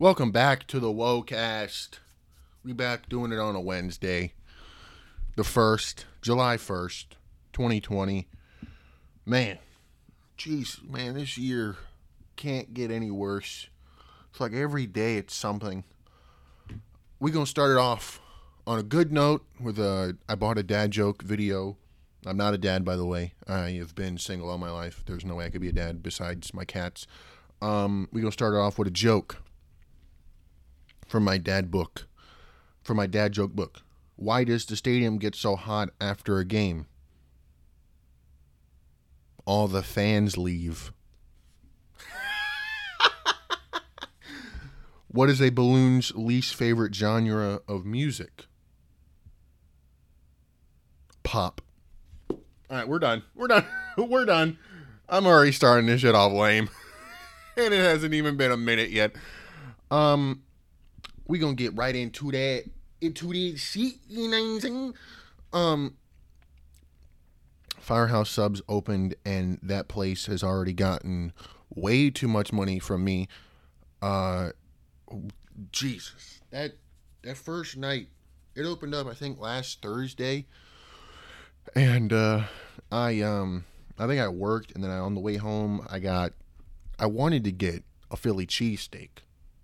Welcome back to the Wocast. We back doing it on a Wednesday. The first, July 1st, 2020. Man, jeez, man, this year can't get any worse. It's like every day it's something. We're to start it off on a good note with a I bought a dad joke video. I'm not a dad, by the way. I have been single all my life. There's no way I could be a dad besides my cats. Um, going to start it off with a joke from my dad book, from my dad joke book. Why does the stadium get so hot after a game? All the fans leave. what is a balloon's least favorite genre of music? Pop. All right, we're done. We're done. we're done. I'm already starting this shit off lame. and it hasn't even been a minute yet. Um, we gonna get right into that into the seat. You know what I'm saying? Um, Firehouse Subs opened, and that place has already gotten way too much money from me. Uh, Jesus, that that first night, it opened up. I think last Thursday, and uh, I um, I think I worked, and then I, on the way home, I got, I wanted to get a Philly cheesesteak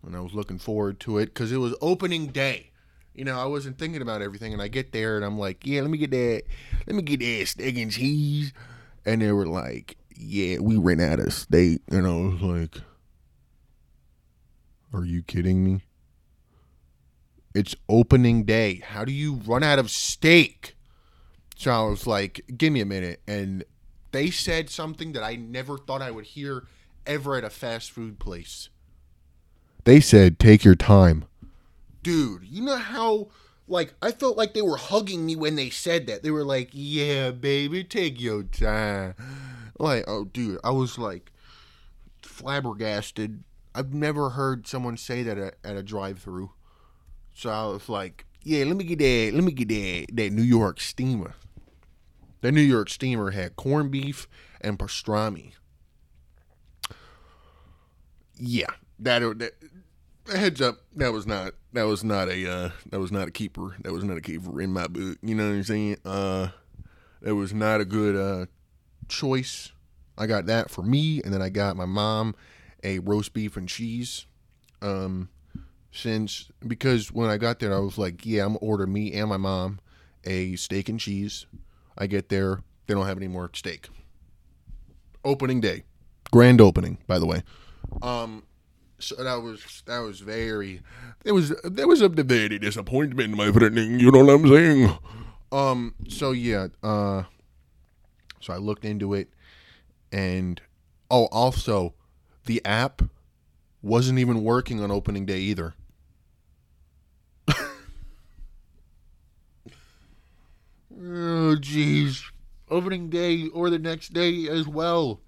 and I was looking forward to it because it was opening day. You know, I wasn't thinking about everything, and I get there and I'm like, yeah, let me get that, let me get that steak and cheese, and they were like, yeah, we ran out of steak, and I was like, are you kidding me? It's opening day. How do you run out of steak? So I was like, give me a minute. And they said something that I never thought I would hear ever at a fast food place. They said, take your time. Dude, you know how, like, I felt like they were hugging me when they said that. They were like, yeah, baby, take your time. Like, oh, dude, I was like flabbergasted. I've never heard someone say that at, at a drive through. So I was like, yeah, let me get that, let me get that, that New York steamer. That New York steamer had corned beef and pastrami. Yeah, that, that heads up, that was not that was not a uh, that was not a keeper. That was not a keeper in my book. You know what I'm saying? Uh, that was not a good uh, choice. I got that for me, and then I got my mom a roast beef and cheese. Um, since because when I got there, I was like, yeah, I'm gonna order me and my mom a steak and cheese. I get there, they don't have any more steak. Opening day, grand opening, by the way. Um, so that was that was very there was there was a very disappointment, my friend. You know what I'm saying? Um. So yeah. Uh. So I looked into it, and oh, also, the app wasn't even working on opening day either. oh, jeez. Opening day or the next day as well.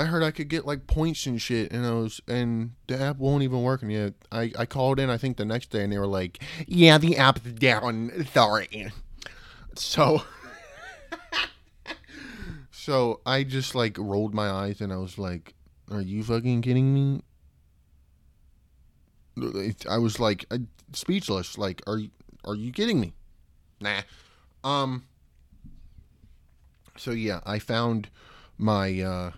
I heard I could get like points and shit, and I was, and the app won't even work And yet. I, I called in, I think the next day, and they were like, "Yeah, the app's down. Sorry." So, so I just like rolled my eyes, and I was like, "Are you fucking kidding me?" I was like speechless. Like, are are you kidding me? Nah. Um. So yeah, I found my. uh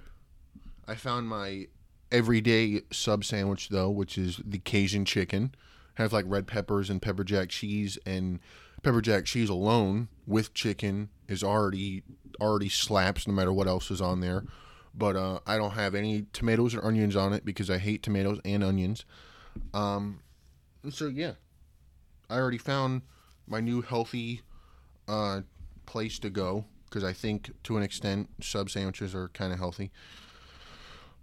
I found my everyday sub sandwich though, which is the Cajun chicken. Has like red peppers and pepper jack cheese and pepper jack cheese alone with chicken is already already slaps no matter what else is on there. But uh, I don't have any tomatoes or onions on it because I hate tomatoes and onions. Um, so yeah, I already found my new healthy uh, place to go because I think to an extent sub sandwiches are kind of healthy.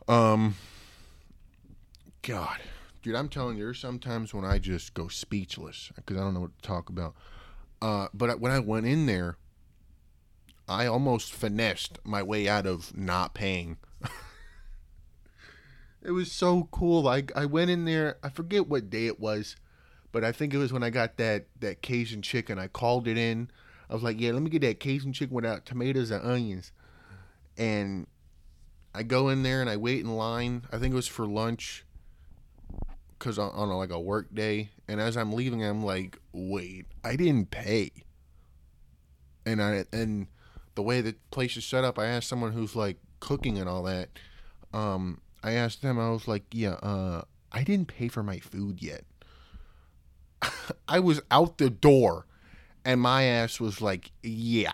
Um, God, dude, I'm telling you, there's sometimes when I just go speechless because I don't know what to talk about. Uh, but when I went in there, I almost finessed my way out of not paying. it was so cool. I I went in there. I forget what day it was, but I think it was when I got that that Cajun chicken. I called it in. I was like, "Yeah, let me get that Cajun chicken without tomatoes and onions." And I go in there and I wait in line. I think it was for lunch. because on, on like a work day, and as I'm leaving, I'm like, wait, I didn't pay. And I and the way the place is set up, I asked someone who's like cooking and all that. Um, I asked them, I was like, yeah, uh, I didn't pay for my food yet. I was out the door, and my ass was like, yeah.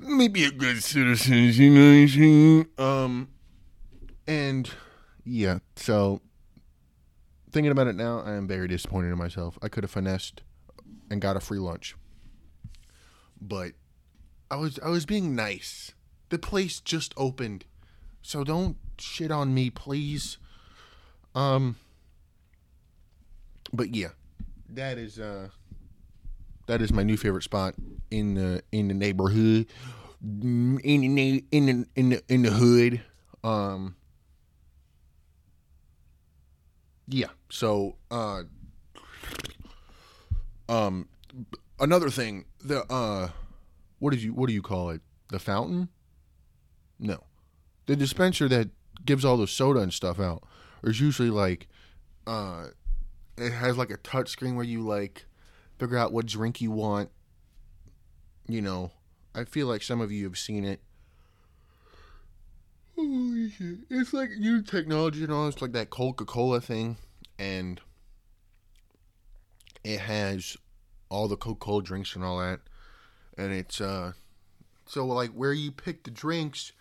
Let me be a good citizen, you know what I'm saying? Um, and yeah, so thinking about it now, I am very disappointed in myself. I could have finessed and got a free lunch, but I was I was being nice. The place just opened, so don't shit on me, please. Um, but yeah, that is uh, that is my new favorite spot in the in the neighborhood, in the in the in the in the hood. Um, yeah. So, uh, um, another thing, the uh, what did you what do you call it? The fountain? No, the dispenser that gives all the soda and stuff out is usually like, uh, it has like a touch screen where you like figure out what drink you want. You know, I feel like some of you have seen it. Holy shit. It's like new technology and all. It's like that Coca Cola thing. And it has all the Coca Cola drinks and all that. And it's, uh, so like where you pick the drinks,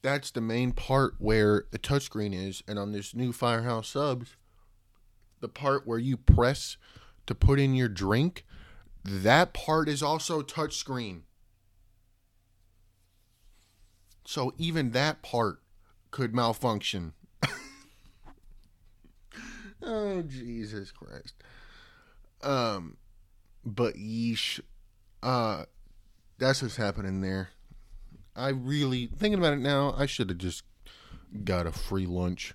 that's the main part where the touchscreen is. And on this new Firehouse subs, the part where you press to put in your drink, that part is also touchscreen. So even that part could malfunction. oh Jesus Christ. Um but yeesh. Uh that's what's happening there. I really thinking about it now, I should have just got a free lunch.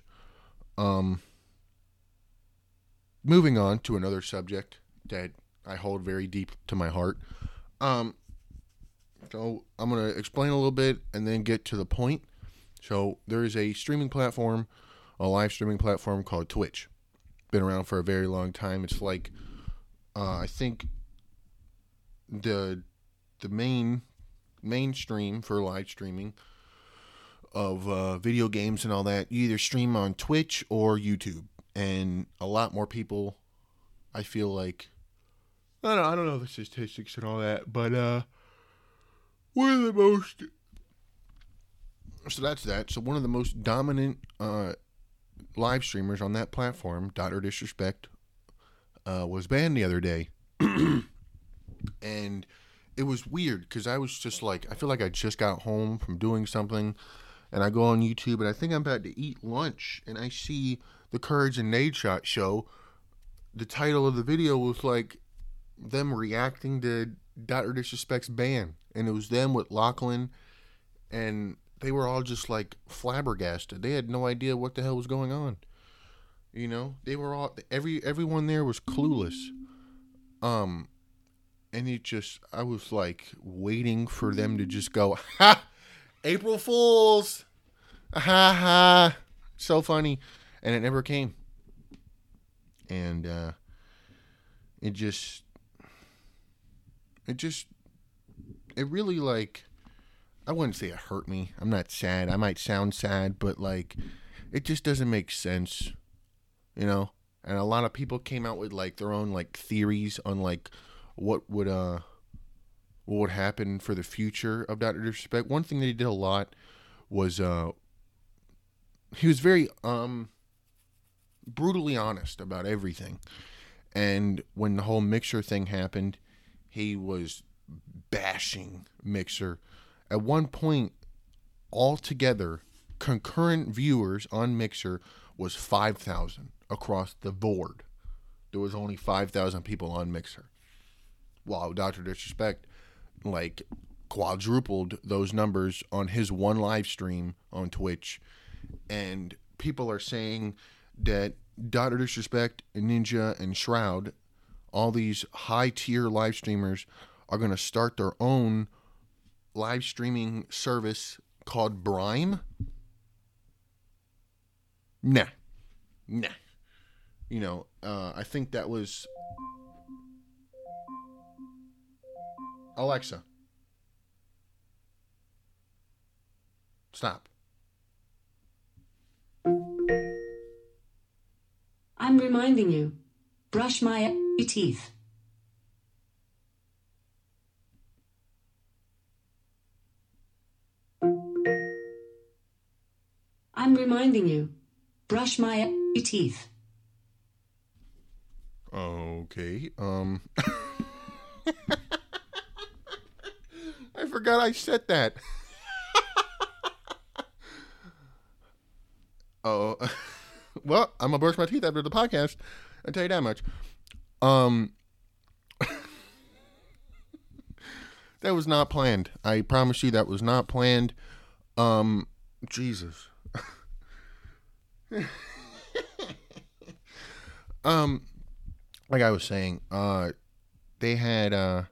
Um moving on to another subject that I hold very deep to my heart. Um so I'm going to explain a little bit and then get to the point. So there is a streaming platform, a live streaming platform called Twitch. Been around for a very long time. It's like uh, I think the the main mainstream for live streaming of uh, video games and all that. You either stream on Twitch or YouTube, and a lot more people. I feel like I don't, I don't know the statistics and all that, but uh, one the most so that's that so one of the most dominant uh, live streamers on that platform dr disrespect uh, was banned the other day and it was weird because i was just like i feel like i just got home from doing something and i go on youtube and i think i'm about to eat lunch and i see the courage and Nadeshot show the title of the video was like them reacting to Dr. Disrespect's ban, and it was them with Lachlan, and they were all just like flabbergasted. They had no idea what the hell was going on. You know, they were all every everyone there was clueless. Um, and it just I was like waiting for them to just go, ha, April Fools, ha ha, so funny, and it never came. And uh, it just it just it really like I wouldn't say it hurt me. I'm not sad. I might sound sad, but like it just doesn't make sense. You know? And a lot of people came out with like their own like theories on like what would uh what would happen for the future of Dr. Disrespect. One thing that he did a lot was uh he was very um brutally honest about everything. And when the whole mixer thing happened, he was bashing Mixer. At one point, altogether, concurrent viewers on Mixer was 5,000 across the board. There was only 5,000 people on Mixer. Wow, Dr. Disrespect, like, quadrupled those numbers on his one live stream on Twitch. And people are saying that Dr. Disrespect, and Ninja, and Shroud all these high tier live streamers are going to start their own live streaming service called Brime. Nah. Nah. you know, uh, I think that was Alexa. Stop. I'm reminding you. Brush my teeth. I'm reminding you. Brush my teeth. Okay. Um. I forgot I said that. oh. well, I'm gonna brush my teeth after the podcast. I tell you that much. Um. that was not planned. I promise you that was not planned. Um. Jesus. um like I was saying, uh, they had uh,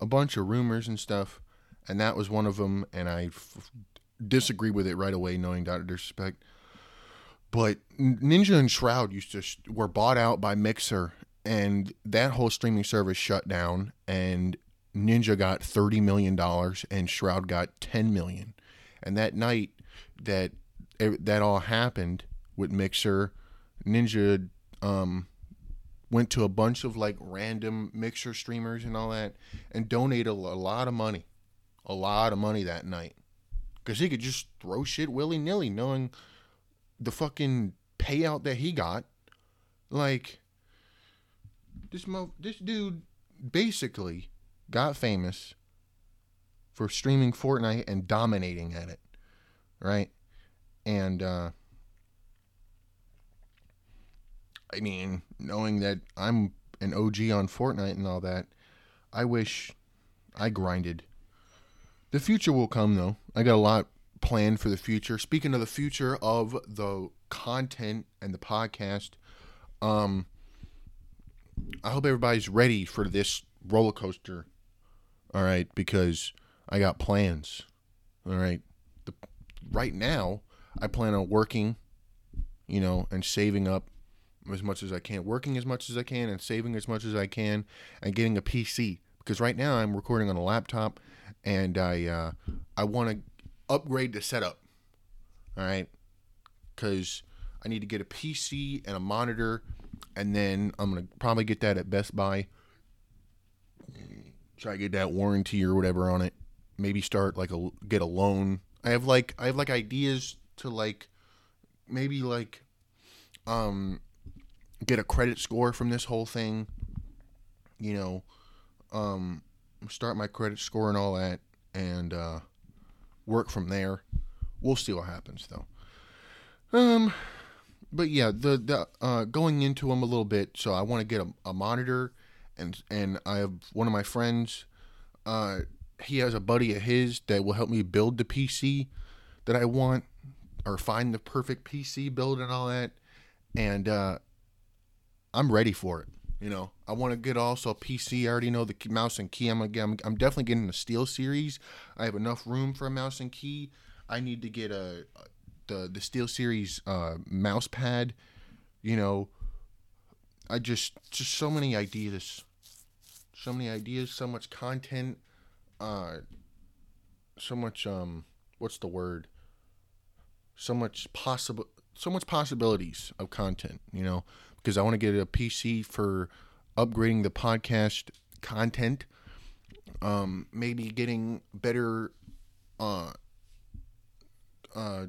a bunch of rumors and stuff, and that was one of them. And I f- disagree with it right away, knowing Doctor Disrespect. But Ninja and Shroud used to sh- were bought out by Mixer, and that whole streaming service shut down. And Ninja got thirty million dollars, and Shroud got ten million. And that night that that all happened with Mixer, Ninja um, went to a bunch of like random mixer streamers and all that and donated a lot of money a lot of money that night because he could just throw shit willy-nilly knowing the fucking payout that he got like this mo- this dude basically got famous for streaming Fortnite and dominating at it right and uh I mean, knowing that I'm an OG on Fortnite and all that, I wish I grinded. The future will come though. I got a lot planned for the future. Speaking of the future of the content and the podcast, um I hope everybody's ready for this roller coaster. All right, because I got plans. All right. The, right now, I plan on working, you know, and saving up as much as I can, working as much as I can, and saving as much as I can, and getting a PC. Because right now I'm recording on a laptop, and I uh, I want to upgrade the setup. All right, because I need to get a PC and a monitor, and then I'm gonna probably get that at Best Buy. Try to get that warranty or whatever on it. Maybe start like a get a loan. I have like I have like ideas to like maybe like um get a credit score from this whole thing. You know, um, start my credit score and all that, and uh, work from there. We'll see what happens though. Um, but yeah, the the uh, going into them a little bit. So I want to get a, a monitor, and and I have one of my friends. Uh, he has a buddy of his that will help me build the PC that I want, or find the perfect PC build and all that. And uh, I'm ready for it. You know, I want to get also a PC. I already know the mouse and key. I'm I'm, I'm definitely getting the SteelSeries. I have enough room for a mouse and key. I need to get a the the SteelSeries uh, mouse pad. You know, I just just so many ideas, so many ideas, so much content, uh, so much um, what's the word? So much possible, so much possibilities of content. You know, because I want to get a PC for upgrading the podcast content. Um, maybe getting better uh, uh,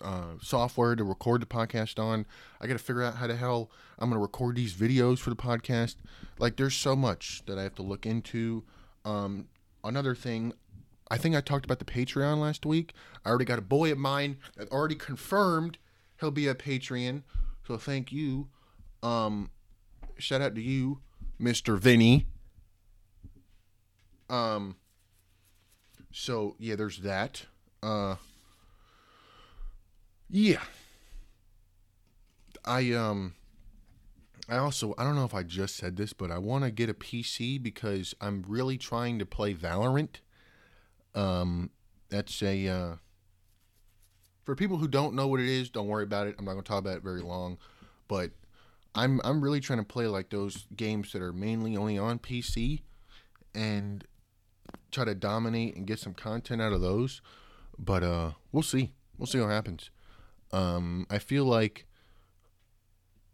uh, software to record the podcast on. I got to figure out how the hell I'm going to record these videos for the podcast. Like, there's so much that I have to look into. Um, another thing, I think I talked about the Patreon last week. I already got a boy of mine that already confirmed he'll be a Patreon. So thank you um, shout out to you, Mister Vinny. Um. So yeah, there's that. Uh. Yeah. I um. I also I don't know if I just said this, but I want to get a PC because I'm really trying to play Valorant. Um, that's a uh, for people who don't know what it is, don't worry about it. I'm not going to talk about it very long, but I'm I'm really trying to play like those games that are mainly only on PC and try to dominate and get some content out of those. But uh we'll see. We'll see what happens. Um I feel like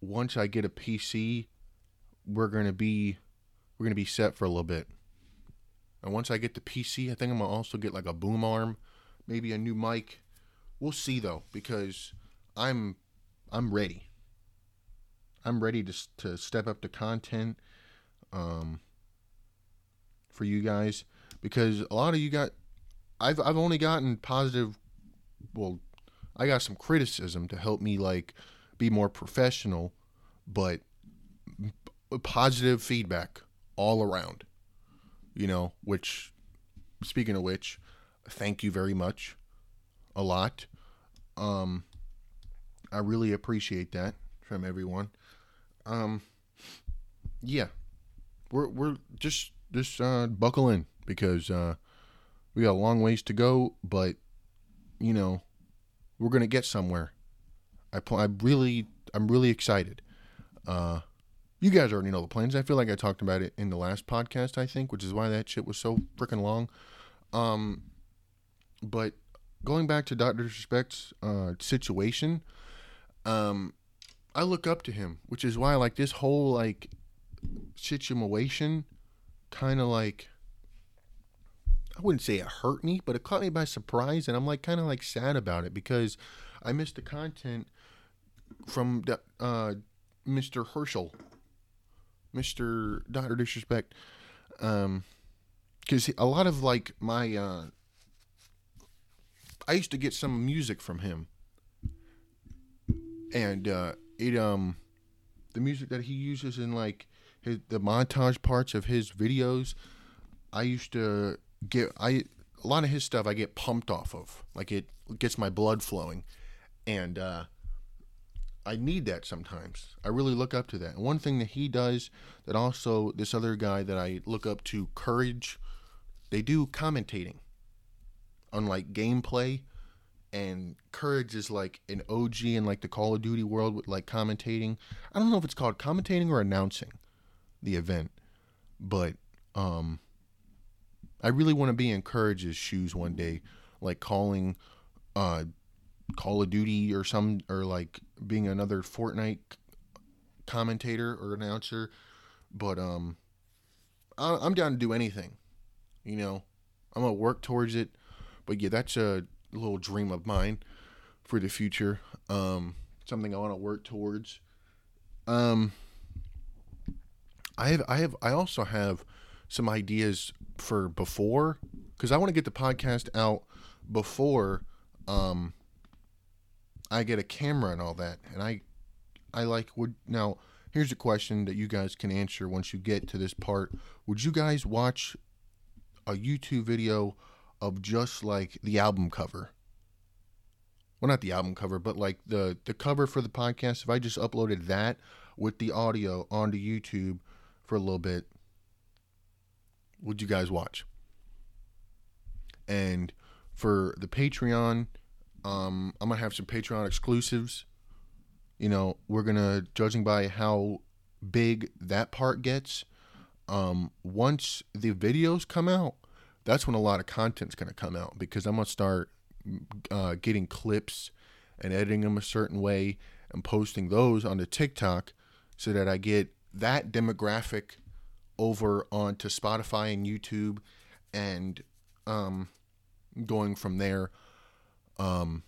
once I get a PC, we're gonna be we're gonna be set for a little bit. And once I get the PC, I think I'm gonna also get like a boom arm, maybe a new mic. We'll see though, because I'm I'm ready. I'm ready to to step up the content um, for you guys because a lot of you got I've I've only gotten positive well I got some criticism to help me like be more professional but positive feedback all around you know which speaking of which thank you very much a lot. Um I really appreciate that from everyone um, yeah, we're we're just just uh, buckle in because uh, we got a long ways to go, but you know we're gonna get somewhere. I pl- I really I'm really excited. Uh, you guys already know the plans. I feel like I talked about it in the last podcast. I think, which is why that shit was so freaking long. Um, but going back to Doctor Disrespect's uh, situation, um, I look up to him, which is why like this whole like situation kind of like I wouldn't say it hurt me, but it caught me by surprise and I'm like kind of like sad about it because I missed the content from uh, Mr. Herschel, Mr. Doctor Disrespect, um, because a lot of like my uh, I used to get some music from him, and uh, it um the music that he uses in like his the montage parts of his videos i used to get i a lot of his stuff i get pumped off of. Like it gets my blood flowing. And uh i need that sometimes. I really look up to that. And one thing that he does that also this other guy that i look up to courage they do commentating unlike gameplay and Courage is like an OG in like the Call of Duty world with like commentating. I don't know if it's called commentating or announcing the event, but um I really want to be in Courage's shoes one day, like calling uh Call of Duty or some or like being another Fortnite commentator or announcer, but um I, I'm down to do anything. You know, I'm gonna work towards it. But yeah, that's a little dream of mine for the future. Um, something I want to work towards. Um, I have, I have, I also have some ideas for before because I want to get the podcast out before um, I get a camera and all that. And I, I like would now. Here's a question that you guys can answer once you get to this part. Would you guys watch a YouTube video of just like the album cover. Well, not the album cover, but like the the cover for the podcast. If I just uploaded that with the audio onto YouTube for a little bit, would you guys watch? And for the Patreon, um, I'm gonna have some Patreon exclusives. You know, we're gonna judging by how big that part gets. Um, once the videos come out, that's when a lot of content's going to come out because I'm going to start uh, getting clips and editing them a certain way and posting those onto TikTok so that I get that demographic over onto Spotify and YouTube and um, going from there. Um,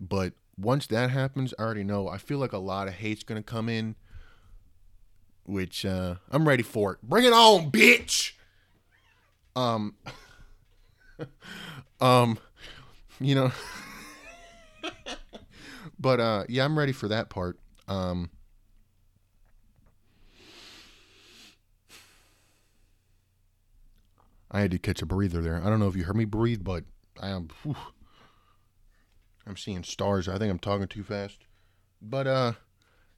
but once that happens, I already know. I feel like a lot of hate's going to come in, which uh, I'm ready for it. Bring it on, bitch! Um, um, you know, but uh, yeah, I'm ready for that part. Um, I had to catch a breather there. I don't know if you heard me breathe, but I am. Whew, I'm seeing stars. I think I'm talking too fast. But uh,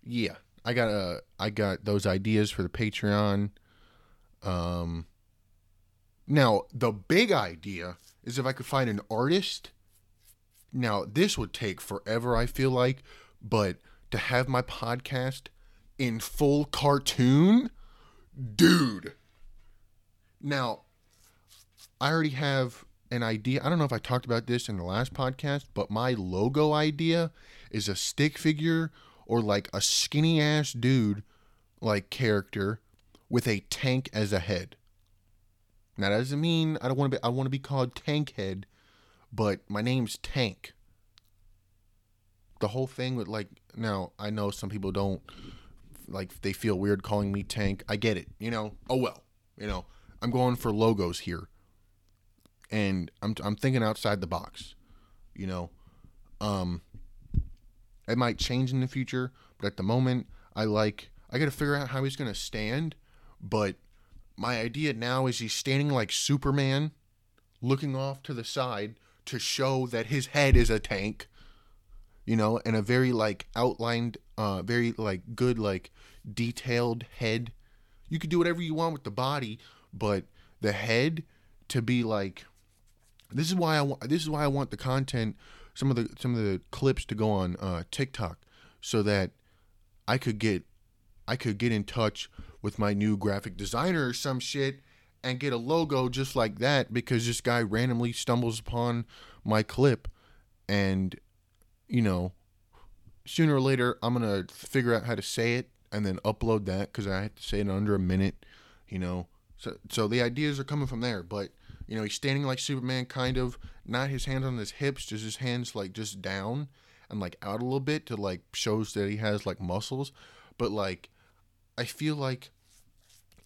yeah, I got uh, I got those ideas for the Patreon. Um, now, the big idea is if I could find an artist. Now, this would take forever, I feel like, but to have my podcast in full cartoon, dude. Now, I already have an idea. I don't know if I talked about this in the last podcast, but my logo idea is a stick figure or like a skinny ass dude like character with a tank as a head. Now that doesn't mean I don't want to be I want to be called Tank Head, but my name's Tank. The whole thing with like now I know some people don't like they feel weird calling me Tank. I get it, you know. Oh well, you know. I'm going for logos here. And I'm I'm thinking outside the box. You know. Um it might change in the future, but at the moment I like I got to figure out how he's going to stand, but my idea now is he's standing like Superman, looking off to the side to show that his head is a tank, you know, and a very like outlined, uh, very like good, like detailed head. You could do whatever you want with the body, but the head to be like, this is why I want. This is why I want the content, some of the some of the clips to go on uh, TikTok, so that I could get I could get in touch with my new graphic designer or some shit and get a logo just like that because this guy randomly stumbles upon my clip and you know sooner or later I'm going to figure out how to say it and then upload that cuz I have to say it in under a minute, you know. So so the ideas are coming from there, but you know, he's standing like Superman kind of, not his hands on his hips, just his hands like just down and like out a little bit to like shows that he has like muscles, but like I feel like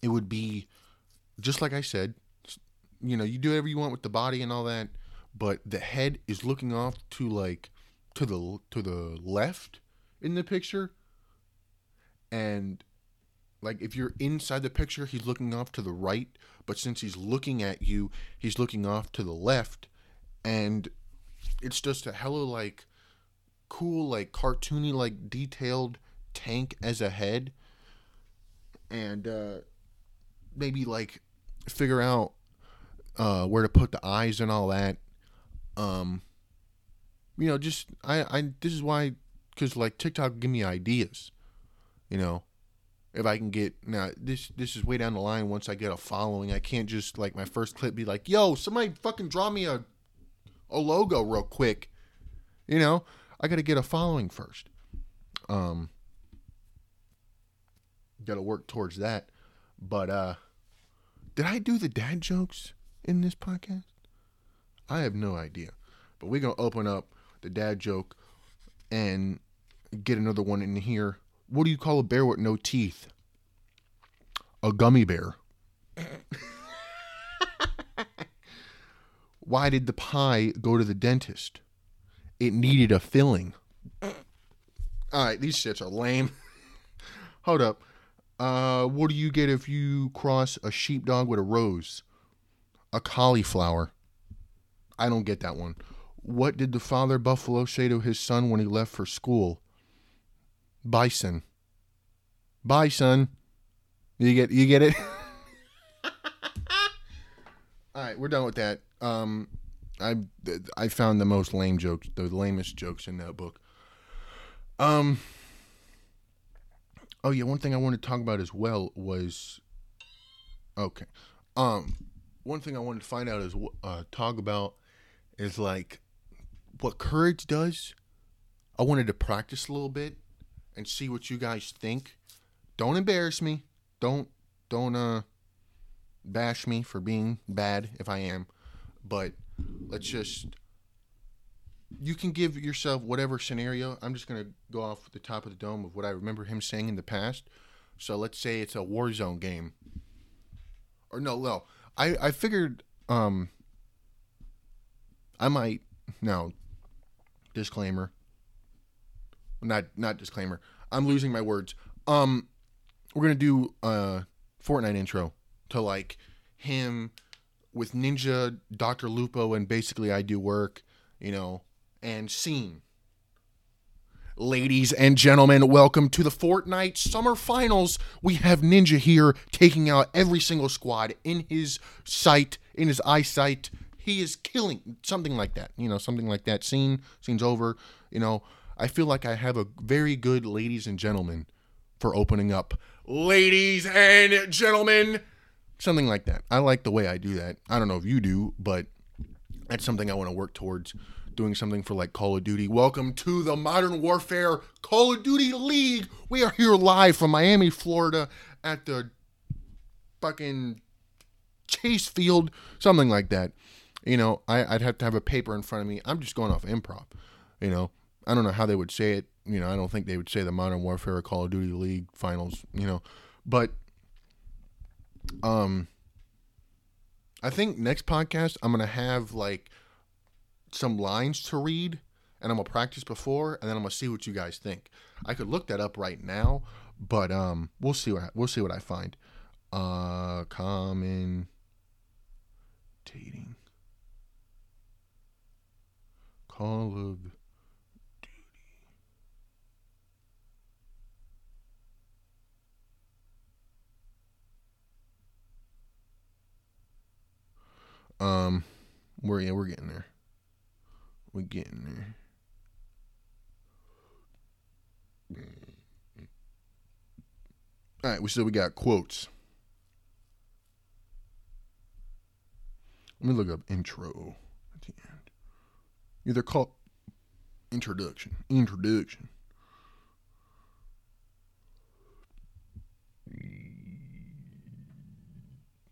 it would be just like I said, you know, you do whatever you want with the body and all that, but the head is looking off to like to the to the left in the picture. And like if you're inside the picture he's looking off to the right but since he's looking at you he's looking off to the left. And it's just a hella like cool like cartoony like detailed tank as a head and uh maybe like figure out uh where to put the eyes and all that. Um you know just i i this is why because like tiktok give me ideas you know if i can get now this this is way down the line once i get a following. I can't just like my first clip be like yo somebody fucking draw me a a logo real quick you know? I gotta get a following first. Um gotta work towards that. But uh did i do the dad jokes in this podcast? I have no idea. But we're gonna open up the dad joke and get another one in here. What do you call a bear with no teeth? A gummy bear. Why did the pie go to the dentist? It needed a filling. All right these shits are lame. Hold up uh, what do you get if you cross a sheepdog with a rose? A cauliflower. I don't get that one. What did the father buffalo say to his son when he left for school? Bison. Bison. You get you get it? All right, we're done with that. Um I I found the most lame jokes, the lamest jokes in that book. Um Oh yeah, one thing I wanted to talk about as well was okay. Um, one thing I wanted to find out is uh, talk about is like what courage does. I wanted to practice a little bit and see what you guys think. Don't embarrass me. Don't don't uh bash me for being bad if I am. But let's just you can give yourself whatever scenario. I'm just going to go off the top of the dome of what I remember him saying in the past. So let's say it's a Warzone game. Or no, no. I, I figured um I might no disclaimer. Not not disclaimer. I'm losing my words. Um we're going to do a Fortnite intro to like him with Ninja, Dr. Lupo and basically I do work, you know, and scene. Ladies and gentlemen, welcome to the Fortnite Summer Finals. We have Ninja here taking out every single squad in his sight, in his eyesight. He is killing something like that, you know, something like that. Scene, scene's over. You know, I feel like I have a very good ladies and gentlemen for opening up, ladies and gentlemen. Something like that. I like the way I do that. I don't know if you do, but that's something I want to work towards doing something for like Call of Duty. Welcome to the Modern Warfare Call of Duty League. We are here live from Miami, Florida at the fucking Chase Field, something like that. You know, I, would have to have a paper in front of me. I'm just going off improv. You know, I don't know how they would say it. You know, I don't think they would say the Modern Warfare Call of Duty League finals, you know. But um I think next podcast I'm gonna have like some lines to read and I'm gonna practice before and then I'm gonna see what you guys think. I could look that up right now, but um we'll see what we'll see what I find. Uh commentating. Call of Duty. Um, we're yeah, we're getting there. We're getting there. All right, we still we got quotes. Let me look up intro at the end. Either call introduction. Introduction.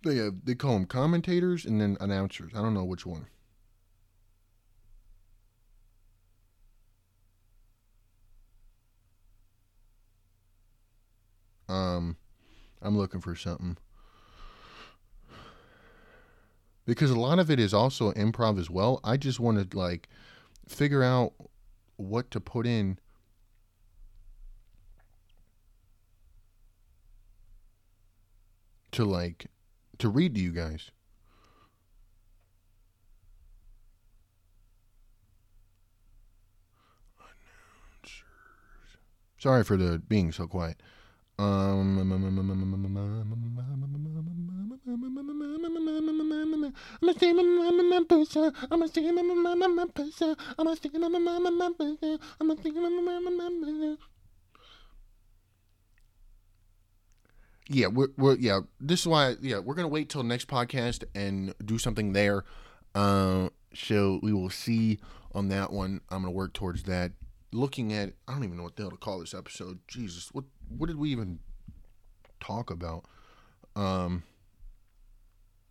They have, they call them commentators and then announcers. I don't know which one. Um, I'm looking for something because a lot of it is also improv as well. I just want to like figure out what to put in to like to read to you guys. Sorry for the being so quiet. Um, yeah, we're, we're yeah. This is why yeah we're gonna wait till next podcast and do something there. Uh, so we will see on that one. I'm gonna work towards that. Looking at I don't even know what the hell to call this episode. Jesus, what what did we even talk about? Um,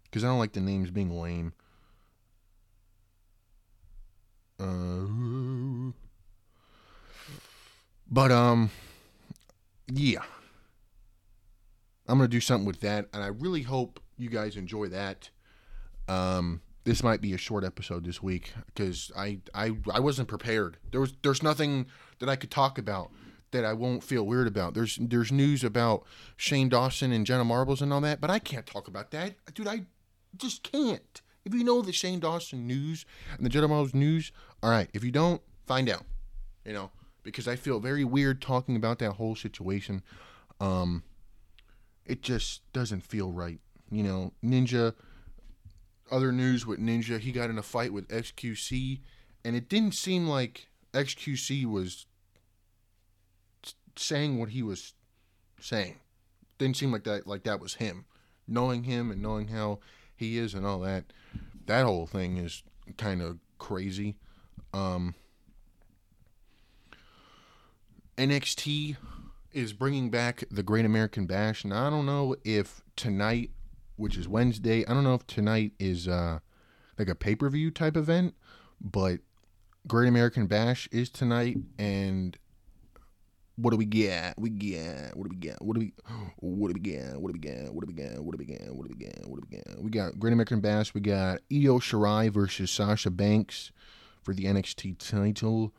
because I don't like the names being lame. Uh, but um, yeah. I'm gonna do something with that, and I really hope you guys enjoy that. Um, this might be a short episode this week because I, I I wasn't prepared. There was there's nothing that I could talk about that I won't feel weird about. There's there's news about Shane Dawson and Jenna Marbles and all that, but I can't talk about that, dude. I just can't. If you know the Shane Dawson news and the Jenna Marbles news, all right. If you don't, find out. You know, because I feel very weird talking about that whole situation. Um, it just doesn't feel right. You know, Ninja, other news with Ninja, he got in a fight with XQC, and it didn't seem like XQC was saying what he was saying. Didn't seem like that like that was him. Knowing him and knowing how he is and all that, that whole thing is kind of crazy. Um, NXT is bringing back the Great American Bash, and I don't know if tonight, which is Wednesday, I don't know if tonight is uh, like a pay per view type event, but Great American Bash is tonight, and what do we get? We get what do we get? What do we what do we get? What do we get? What do we get? What do we get? What do we get? What do we get? We got Great American Bash. We got Io Shirai versus Sasha Banks for the NXT title.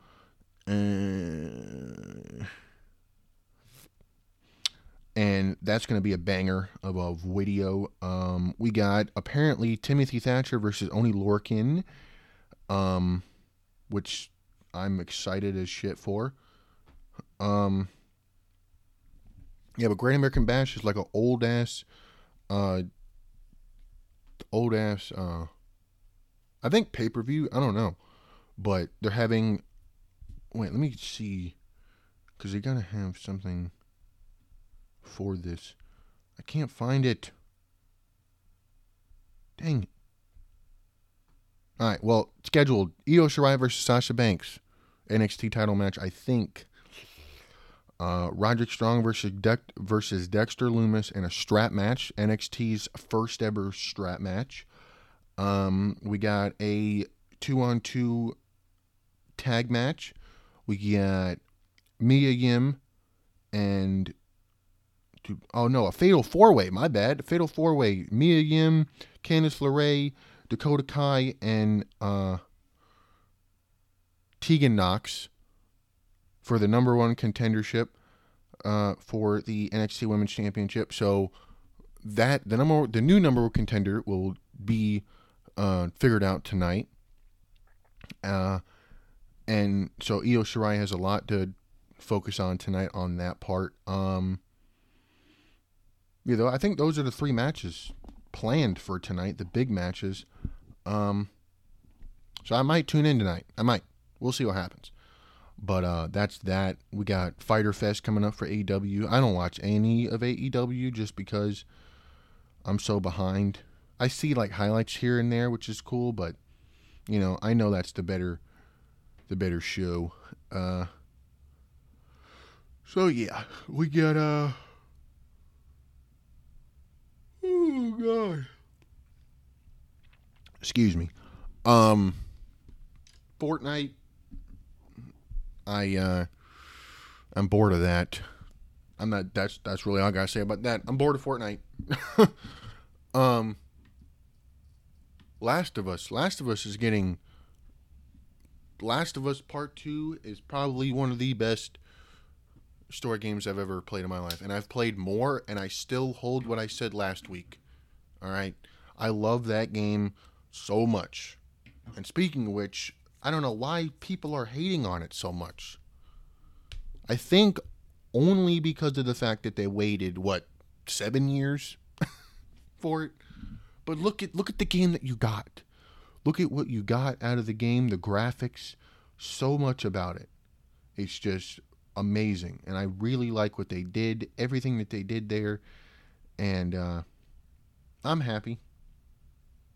Uh, and that's going to be a banger of a video. Um, we got apparently Timothy Thatcher versus Oney Lorcan, um, which I'm excited as shit for. Um, yeah, but Great American Bash is like an old ass, uh, old ass. Uh, I think pay per view. I don't know, but they're having. Wait, let me see, because they gotta have something. for this. I can't find it. Dang. it. All right, well, scheduled Io Shirai versus Sasha Banks, NXT title match. I think. Uh, Roderick Strong versus Dex- versus Dexter Lumis in a strap match, NXT's first ever strap match. Um, we got a two on two tag match. We got Mia Yim and oh no, a fatal four way. My bad, a fatal four way. Mia Yim, Candice LeRae, Dakota Kai, and uh, Tegan Nox for the number one contendership uh, for the NXT Women's Championship. So that the number the new number one contender will be uh, figured out tonight. Uh, and so Io Shirai has a lot to focus on tonight on that part. Um, you know, I think those are the three matches planned for tonight, the big matches. Um, so I might tune in tonight. I might. We'll see what happens. But uh, that's that. We got Fyter Fest coming up for AEW. I don't watch any of AEW just because I'm so behind. I see like highlights here and there, which is cool, but you know, I know that's the better the better show. Uh so yeah, we got uh Oh god. Excuse me. Um Fortnite I uh I'm bored of that. I'm not that's that's really all I gotta say about that. I'm bored of Fortnite. um Last of Us. Last of Us is getting Last of Us Part 2 is probably one of the best story games I've ever played in my life. And I've played more and I still hold what I said last week. All right. I love that game so much. And speaking of which, I don't know why people are hating on it so much. I think only because of the fact that they waited what seven years for it. But look at look at the game that you got. Look at what you got out of the game, the graphics, so much about it. It's just amazing, and I really like what they did, everything that they did there, and uh, I'm happy.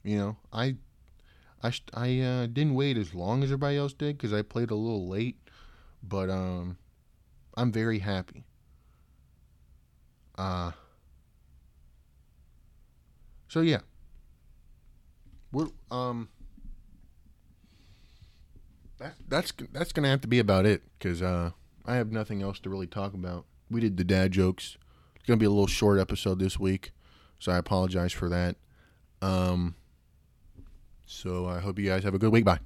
You know, I I I uh, didn't wait as long as everybody else did because I played a little late, but um, I'm very happy. Uh, so yeah, we're um. That, that's that's gonna have to be about it because uh, I have nothing else to really talk about. We did the dad jokes. It's gonna be a little short episode this week, so I apologize for that. Um, so I hope you guys have a good week. Bye.